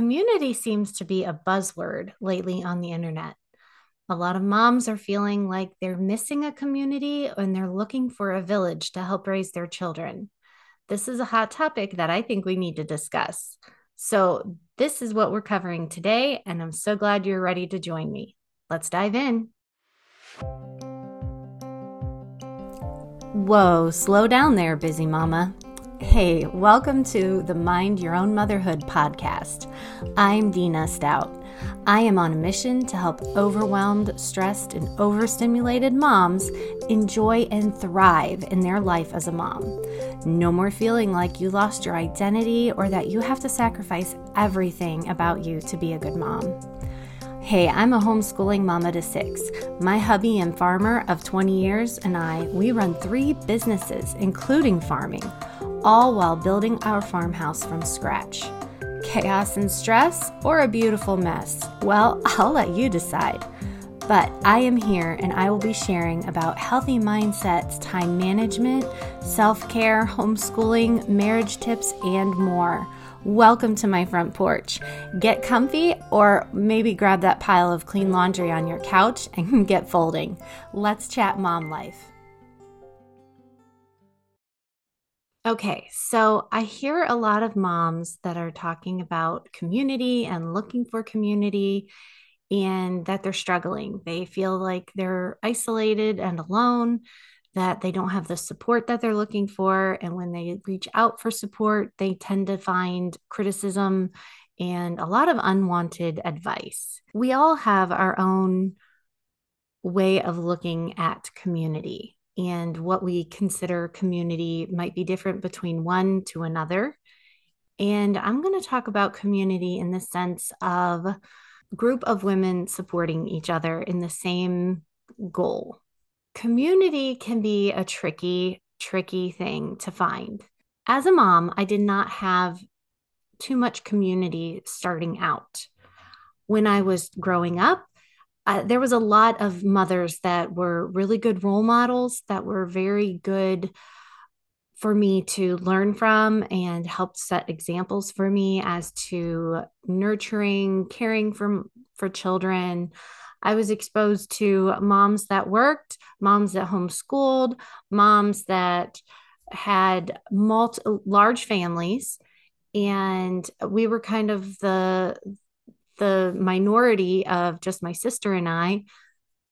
Community seems to be a buzzword lately on the internet. A lot of moms are feeling like they're missing a community and they're looking for a village to help raise their children. This is a hot topic that I think we need to discuss. So, this is what we're covering today, and I'm so glad you're ready to join me. Let's dive in. Whoa, slow down there, busy mama. Hey, welcome to the Mind Your Own Motherhood podcast. I'm Dina Stout. I am on a mission to help overwhelmed, stressed, and overstimulated moms enjoy and thrive in their life as a mom. No more feeling like you lost your identity or that you have to sacrifice everything about you to be a good mom. Hey, I'm a homeschooling mama to six. My hubby and farmer of 20 years and I, we run three businesses, including farming all while building our farmhouse from scratch. Chaos and stress, or a beautiful mess? Well, I'll let you decide. But I am here and I will be sharing about healthy mindsets, time management, self care, homeschooling, marriage tips, and more. Welcome to my front porch. Get comfy or maybe grab that pile of clean laundry on your couch and get folding. Let's chat mom life. Okay, so I hear a lot of moms that are talking about community and looking for community and that they're struggling. They feel like they're isolated and alone, that they don't have the support that they're looking for. And when they reach out for support, they tend to find criticism and a lot of unwanted advice. We all have our own way of looking at community and what we consider community might be different between one to another. And I'm going to talk about community in the sense of group of women supporting each other in the same goal. Community can be a tricky, tricky thing to find. As a mom, I did not have too much community starting out. When I was growing up, uh, there was a lot of mothers that were really good role models that were very good for me to learn from and helped set examples for me as to nurturing caring for for children. I was exposed to moms that worked moms that homeschooled moms that had multi large families and we were kind of the the minority of just my sister and I.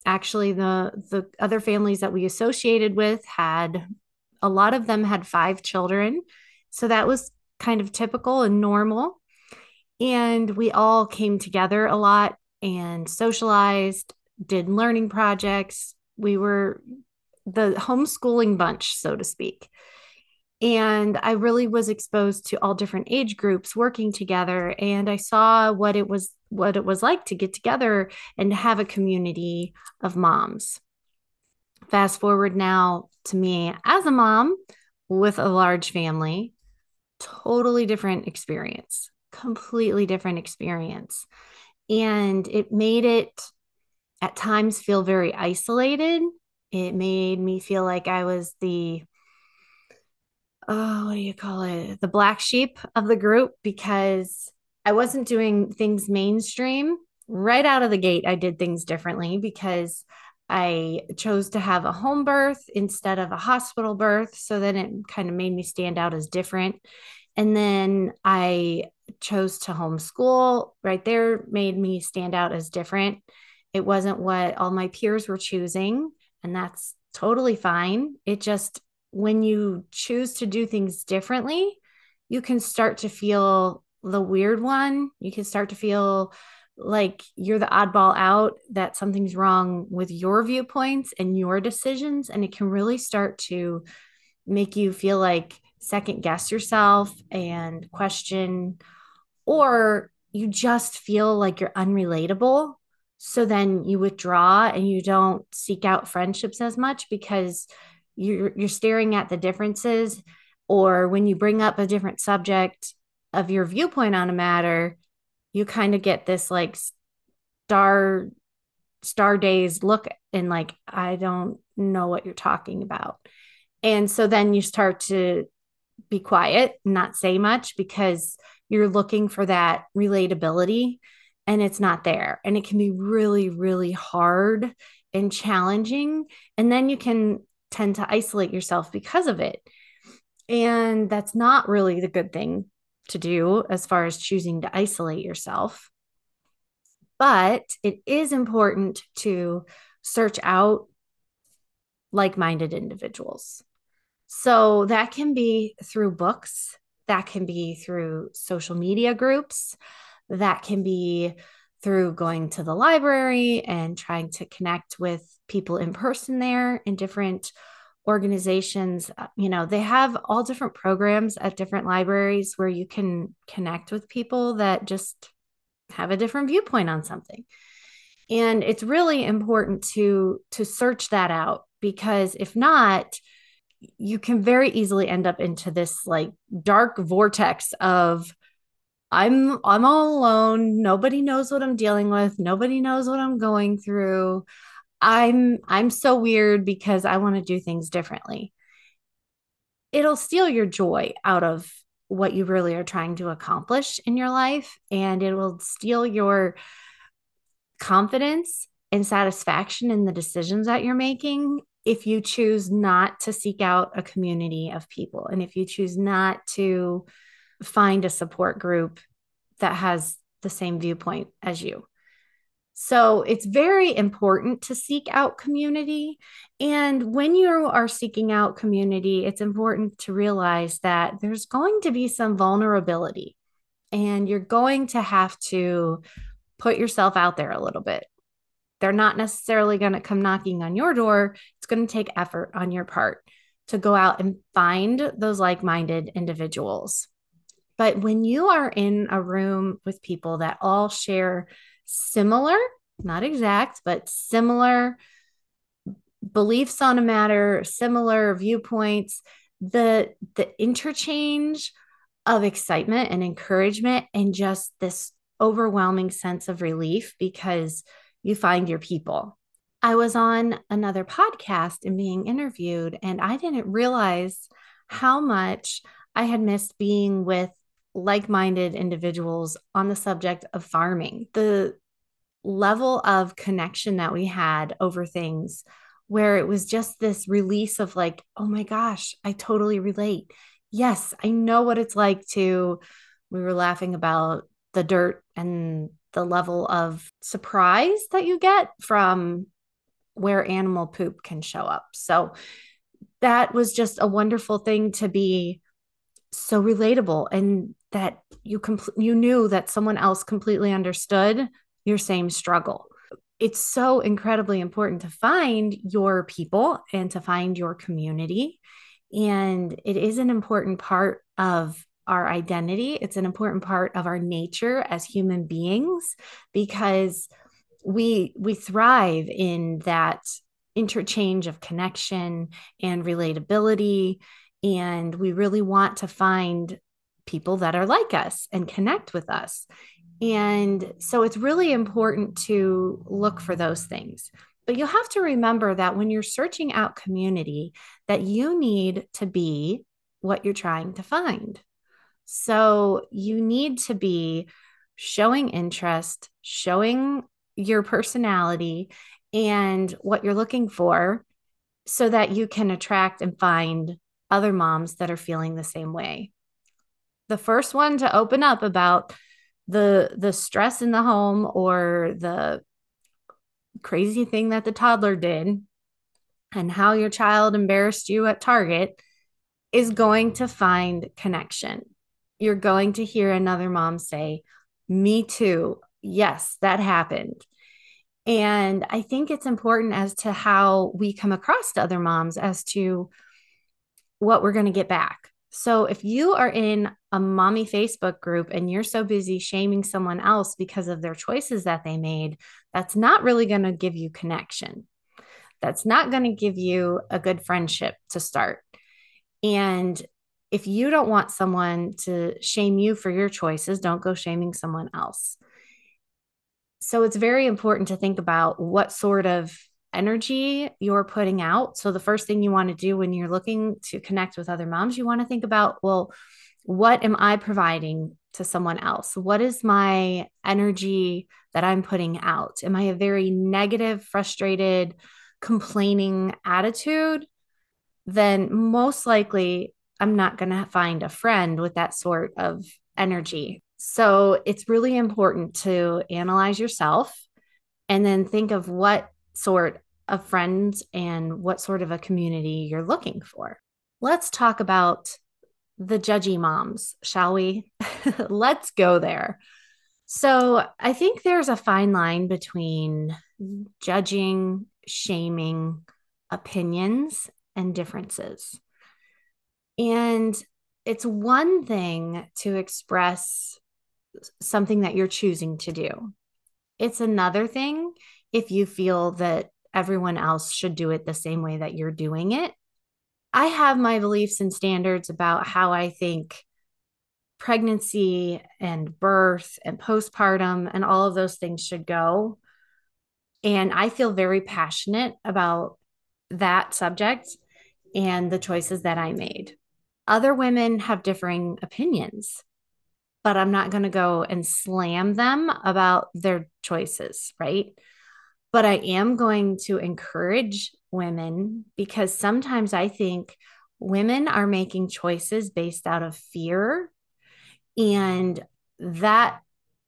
Actually, the the other families that we associated with had a lot of them had five children. So that was kind of typical and normal. And we all came together a lot and socialized, did learning projects. We were the homeschooling bunch, so to speak. And I really was exposed to all different age groups working together. And I saw what it was what it was like to get together and have a community of moms. Fast forward now to me as a mom with a large family, totally different experience, completely different experience. And it made it at times feel very isolated. It made me feel like I was the oh, what do you call it? The black sheep of the group because I wasn't doing things mainstream. Right out of the gate, I did things differently because I chose to have a home birth instead of a hospital birth. So then it kind of made me stand out as different. And then I chose to homeschool. Right there made me stand out as different. It wasn't what all my peers were choosing. And that's totally fine. It just, when you choose to do things differently, you can start to feel the weird one, you can start to feel like you're the oddball out, that something's wrong with your viewpoints and your decisions. And it can really start to make you feel like second guess yourself and question, or you just feel like you're unrelatable. So then you withdraw and you don't seek out friendships as much because you're, you're staring at the differences. Or when you bring up a different subject, of your viewpoint on a matter, you kind of get this like star star days look and like I don't know what you're talking about. And so then you start to be quiet, not say much because you're looking for that relatability and it's not there. And it can be really, really hard and challenging. And then you can tend to isolate yourself because of it. And that's not really the good thing to do as far as choosing to isolate yourself. But it is important to search out like minded individuals. So that can be through books, that can be through social media groups, that can be through going to the library and trying to connect with people in person there in different organizations uh, you know they have all different programs at different libraries where you can connect with people that just have a different viewpoint on something and it's really important to to search that out because if not you can very easily end up into this like dark vortex of I'm I'm all alone. Nobody knows what I'm dealing with. Nobody knows what I'm going through. I'm I'm so weird because I want to do things differently. It'll steal your joy out of what you really are trying to accomplish in your life and it will steal your confidence and satisfaction in the decisions that you're making if you choose not to seek out a community of people and if you choose not to find a support group that has the same viewpoint as you. So it's very important to seek out community. And when you are seeking out community, it's important to realize that there's going to be some vulnerability and you're going to have to put yourself out there a little bit. They're not necessarily going to come knocking on your door. It's going to take effort on your part to go out and find those like minded individuals. But when you are in a room with people that all share similar, not exact, but similar beliefs on a matter, similar viewpoints, the the interchange of excitement and encouragement and just this overwhelming sense of relief because you find your people. I was on another podcast and being interviewed, and I didn't realize how much I had missed being with like minded individuals on the subject of farming. The level of connection that we had over things where it was just this release of like, oh my gosh, I totally relate. Yes, I know what it's like to. We were laughing about the dirt and the level of surprise that you get from where animal poop can show up. So that was just a wonderful thing to be so relatable and that you compl- you knew that someone else completely understood your same struggle. It's so incredibly important to find your people and to find your community. And it is an important part of our identity. It's an important part of our nature as human beings because we we thrive in that interchange of connection and relatability and we really want to find people that are like us and connect with us. And so it's really important to look for those things. But you'll have to remember that when you're searching out community that you need to be what you're trying to find. So you need to be showing interest, showing your personality and what you're looking for so that you can attract and find other moms that are feeling the same way the first one to open up about the the stress in the home or the crazy thing that the toddler did and how your child embarrassed you at Target is going to find connection. You're going to hear another mom say, Me too. Yes, that happened. And I think it's important as to how we come across to other moms as to what we're going to get back. So if you are in a mommy Facebook group and you're so busy shaming someone else because of their choices that they made, that's not really going to give you connection. That's not going to give you a good friendship to start. And if you don't want someone to shame you for your choices, don't go shaming someone else. So it's very important to think about what sort of energy you're putting out. So, the first thing you want to do when you're looking to connect with other moms, you want to think about, well, what am I providing to someone else? What is my energy that I'm putting out? Am I a very negative, frustrated, complaining attitude? Then most likely I'm not going to find a friend with that sort of energy. So it's really important to analyze yourself and then think of what sort of friends and what sort of a community you're looking for. Let's talk about the judgy moms, shall we? Let's go there. So, I think there's a fine line between judging, shaming opinions and differences. And it's one thing to express something that you're choosing to do. It's another thing if you feel that everyone else should do it the same way that you're doing it. I have my beliefs and standards about how I think pregnancy and birth and postpartum and all of those things should go. And I feel very passionate about that subject and the choices that I made. Other women have differing opinions, but I'm not going to go and slam them about their choices, right? But I am going to encourage women because sometimes I think women are making choices based out of fear. And that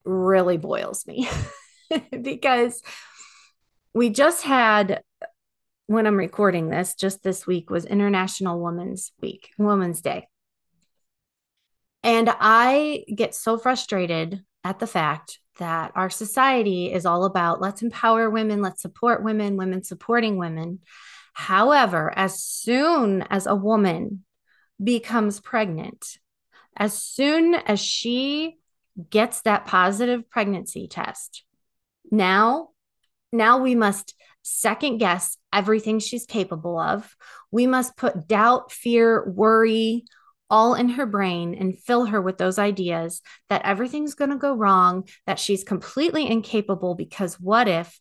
really boils me because we just had when I'm recording this, just this week was International Women's Week, Women's Day. And I get so frustrated at the fact that our society is all about let's empower women, let's support women, women supporting women. However, as soon as a woman becomes pregnant, as soon as she gets that positive pregnancy test, now now we must second guess everything she's capable of. We must put doubt, fear, worry all in her brain and fill her with those ideas that everything's going to go wrong, that she's completely incapable because what if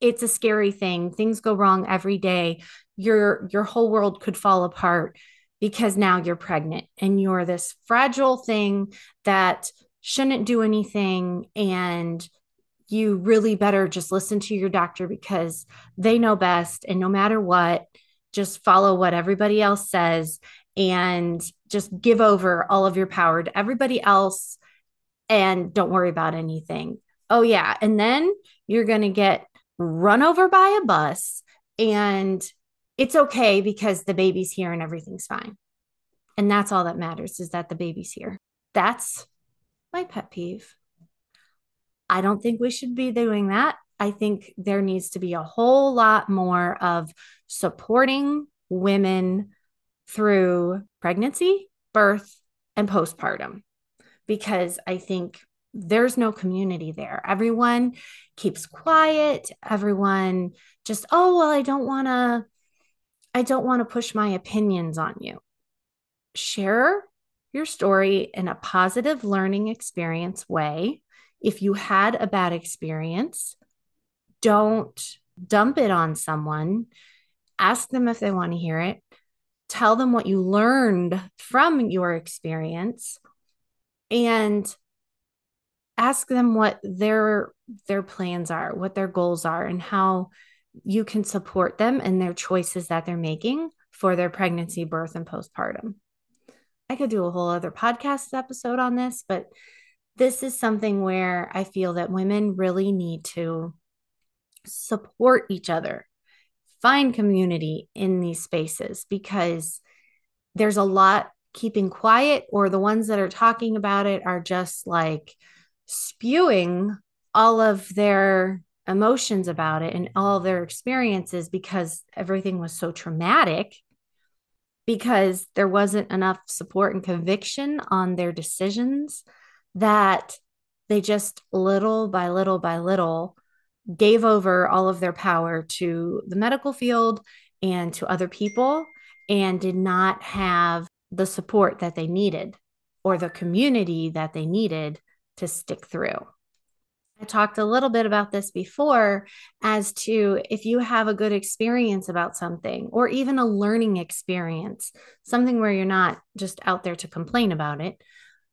it's a scary thing, things go wrong every day, your your whole world could fall apart because now you're pregnant and you're this fragile thing that shouldn't do anything and you really better just listen to your doctor because they know best. And no matter what, just follow what everybody else says and just give over all of your power to everybody else and don't worry about anything. Oh, yeah. And then you're going to get run over by a bus and it's okay because the baby's here and everything's fine. And that's all that matters is that the baby's here. That's my pet peeve. I don't think we should be doing that. I think there needs to be a whole lot more of supporting women through pregnancy, birth, and postpartum because I think there's no community there. Everyone keeps quiet. Everyone just, oh, well, I don't want to, I don't want to push my opinions on you. Share your story in a positive learning experience way if you had a bad experience, don't dump it on someone. Ask them if they want to hear it. Tell them what you learned from your experience and ask them what their their plans are, what their goals are and how you can support them in their choices that they're making for their pregnancy, birth and postpartum. I could do a whole other podcast episode on this, but this is something where I feel that women really need to support each other, find community in these spaces because there's a lot keeping quiet, or the ones that are talking about it are just like spewing all of their emotions about it and all their experiences because everything was so traumatic because there wasn't enough support and conviction on their decisions that they just little by little by little gave over all of their power to the medical field and to other people and did not have the support that they needed or the community that they needed to stick through. I talked a little bit about this before as to if you have a good experience about something or even a learning experience, something where you're not just out there to complain about it,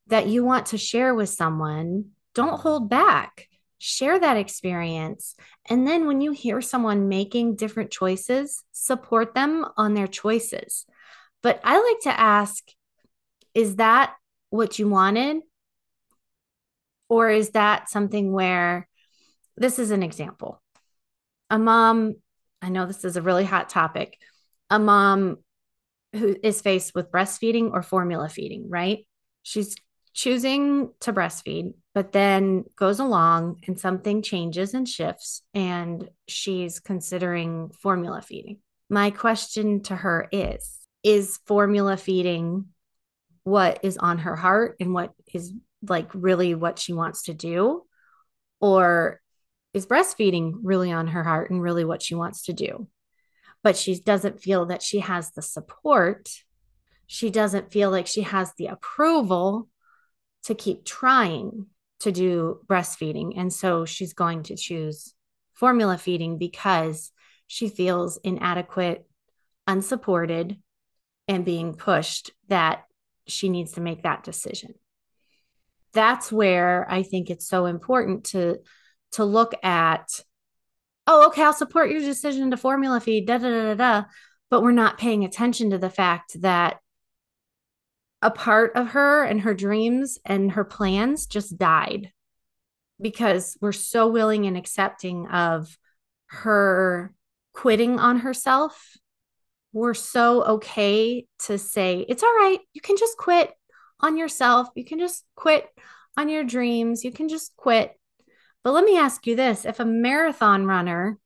that you want to share with someone, don't hold back. Share that experience. And then when you hear someone making different choices, support them on their choices. But I like to ask is that what you wanted? Or is that something where this is an example? A mom, I know this is a really hot topic, a mom who is faced with breastfeeding or formula feeding, right? She's choosing to breastfeed, but then goes along and something changes and shifts, and she's considering formula feeding. My question to her is Is formula feeding what is on her heart and what is like really what she wants to do? Or is breastfeeding really on her heart and really what she wants to do? But she doesn't feel that she has the support. She doesn't feel like she has the approval to keep trying to do breastfeeding. And so she's going to choose formula feeding because she feels inadequate, unsupported, and being pushed that she needs to make that decision. That's where I think it's so important to to look at oh okay I'll support your decision to formula feed da da da da but we're not paying attention to the fact that a part of her and her dreams and her plans just died because we're so willing and accepting of her quitting on herself. We're so okay to say, it's all right. You can just quit on yourself. You can just quit on your dreams. You can just quit. But let me ask you this if a marathon runner,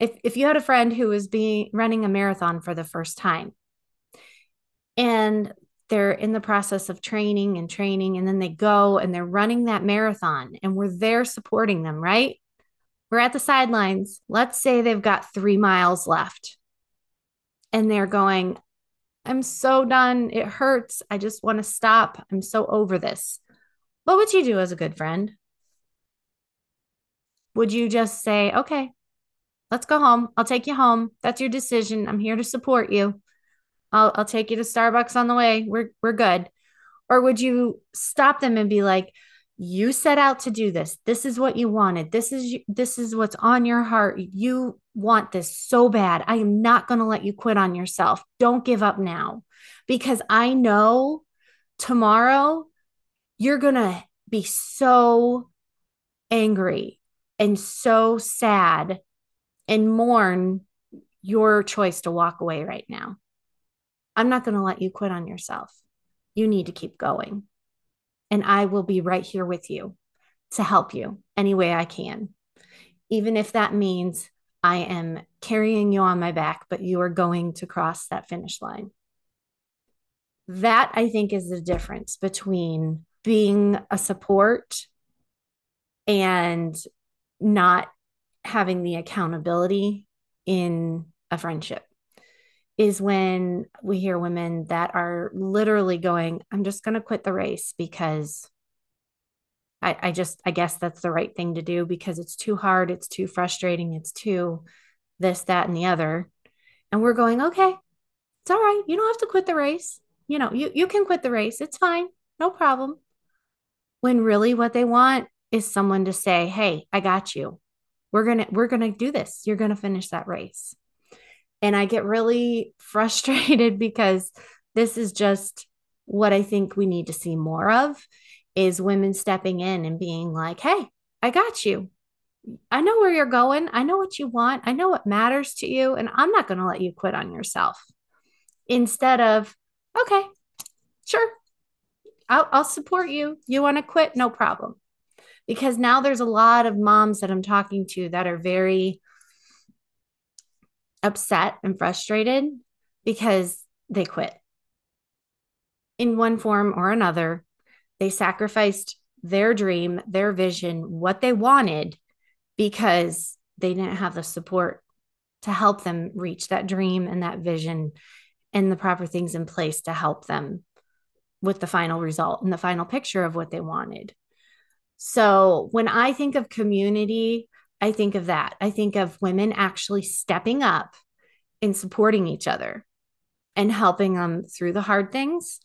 if, if you had a friend who was being running a marathon for the first time, and they're in the process of training and training and then they go and they're running that marathon and we're there supporting them right? We're at the sidelines. Let's say they've got 3 miles left. And they're going i'm so done. It hurts. I just want to stop. I'm so over this. What would you do as a good friend? Would you just say okay let's go home. I'll take you home. That's your decision. I'm here to support you I'll I'll take you to Starbucks on the way. We're we're good. Or would you stop them and be like, you set out to do this. This is what you wanted. This is this is what's on your heart. You want this so bad. I am not going to let you quit on yourself. Don't give up now. Because I know tomorrow you're going to be so angry and so sad and mourn your choice to walk away right now. I'm not going to let you quit on yourself. You need to keep going. And I will be right here with you to help you any way I can. Even if that means I am carrying you on my back, but you are going to cross that finish line. That I think is the difference between being a support and not having the accountability in a friendship is when we hear women that are literally going, I'm just going to quit the race because I, I just, I guess that's the right thing to do because it's too hard, it's too frustrating, it's too this, that, and the other. And we're going, okay, it's all right. You don't have to quit the race. You know, you, you can quit the race. It's fine. No problem. When really what they want is someone to say, Hey, I got you. We're going to, we're going to do this. You're going to finish that race. And I get really frustrated because this is just what I think we need to see more of is women stepping in and being like, "Hey, I got you. I know where you're going. I know what you want. I know what matters to you, and I'm not going to let you quit on yourself." Instead of, "Okay, sure. I'll, I'll support you. You want to quit? No problem." Because now there's a lot of moms that I'm talking to that are very upset and frustrated because they quit. In one form or another, they sacrificed their dream, their vision, what they wanted because they didn't have the support to help them reach that dream and that vision and the proper things in place to help them with the final result and the final picture of what they wanted. So when I think of community, I think of that. I think of women actually stepping up and supporting each other and helping them through the hard things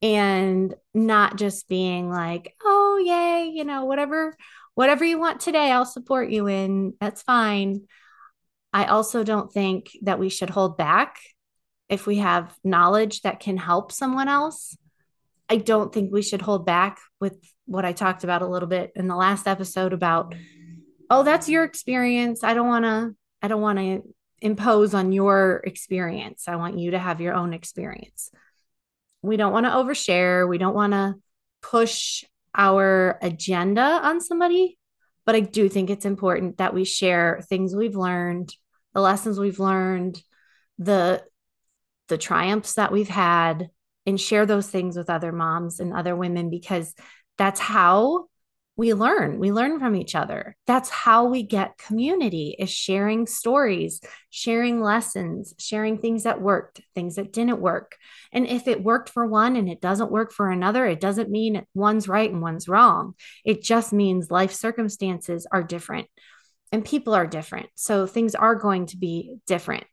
and not just being like, oh, yay, you know, whatever, whatever you want today, I'll support you in. That's fine. I also don't think that we should hold back if we have knowledge that can help someone else. I don't think we should hold back with what I talked about a little bit in the last episode about, oh, that's your experience. I don't want to, I don't want to impose on your experience. I want you to have your own experience. We don't want to overshare. We don't want to push our agenda on somebody. But I do think it's important that we share things we've learned, the lessons we've learned, the the triumphs that we've had, and share those things with other moms and other women because that's how we learn we learn from each other. That's how we get community is sharing stories sharing lessons sharing things that worked things that didn't work. And if it worked for one and it doesn't work for another it doesn't mean one's right and one's wrong. It just means life circumstances are different and people are different. So things are going to be different.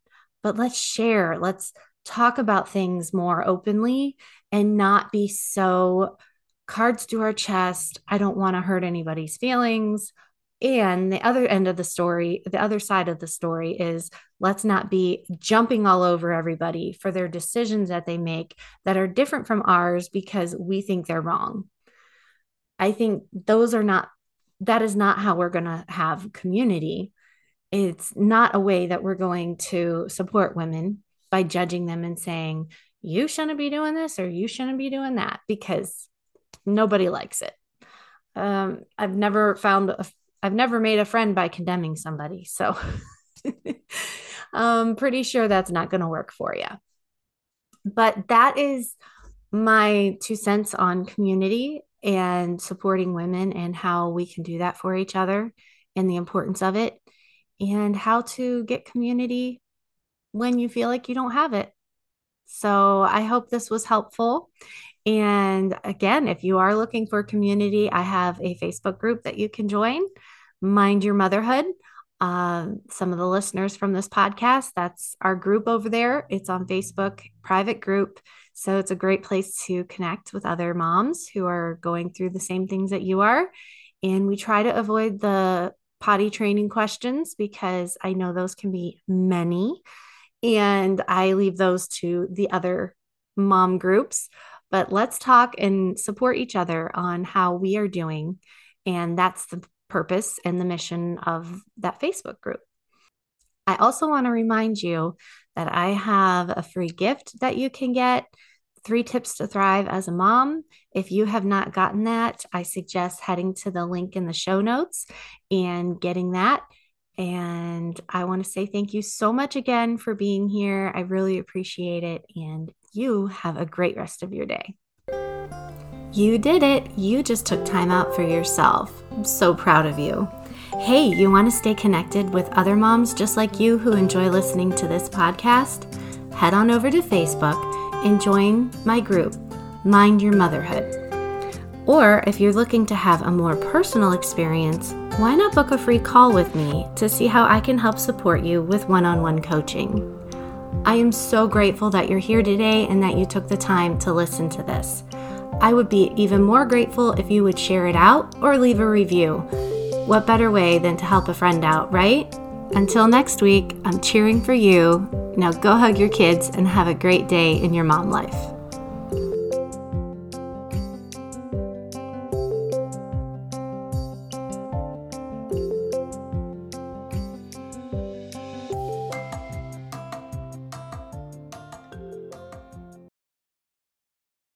But let's share. Let's talk about things more openly and not be so cards to our chest. I don't want to hurt anybody's feelings. And the other end of the story, the other side of the story is let's not be jumping all over everybody for their decisions that they make that are different from ours because we think they're wrong. I think those are not, that is not how we're going to have community. It's not a way that we're going to support women by judging them and saying, you shouldn't be doing this or you shouldn't be doing that because Nobody likes it. Um, I've never found, i I've never made a friend by condemning somebody. So I'm pretty sure that's not going to work for you. But that is my two cents on community and supporting women and how we can do that for each other and the importance of it and how to get community when you feel like you don't have it. So I hope this was helpful. And again, if you are looking for community, I have a Facebook group that you can join, Mind Your Motherhood. Um, some of the listeners from this podcast, that's our group over there. It's on Facebook, private group. So it's a great place to connect with other moms who are going through the same things that you are. And we try to avoid the potty training questions because I know those can be many. And I leave those to the other mom groups but let's talk and support each other on how we are doing. And that's the purpose and the mission of that Facebook group. I also want to remind you that I have a free gift that you can get three tips to thrive as a mom. If you have not gotten that, I suggest heading to the link in the show notes and getting that. And I want to say thank you so much again for being here. I really appreciate it. And you have a great rest of your day. You did it. You just took time out for yourself. I'm so proud of you. Hey, you want to stay connected with other moms just like you who enjoy listening to this podcast? Head on over to Facebook and join my group, Mind Your Motherhood. Or if you're looking to have a more personal experience, why not book a free call with me to see how I can help support you with one on one coaching? I am so grateful that you're here today and that you took the time to listen to this. I would be even more grateful if you would share it out or leave a review. What better way than to help a friend out, right? Until next week, I'm cheering for you. Now go hug your kids and have a great day in your mom life.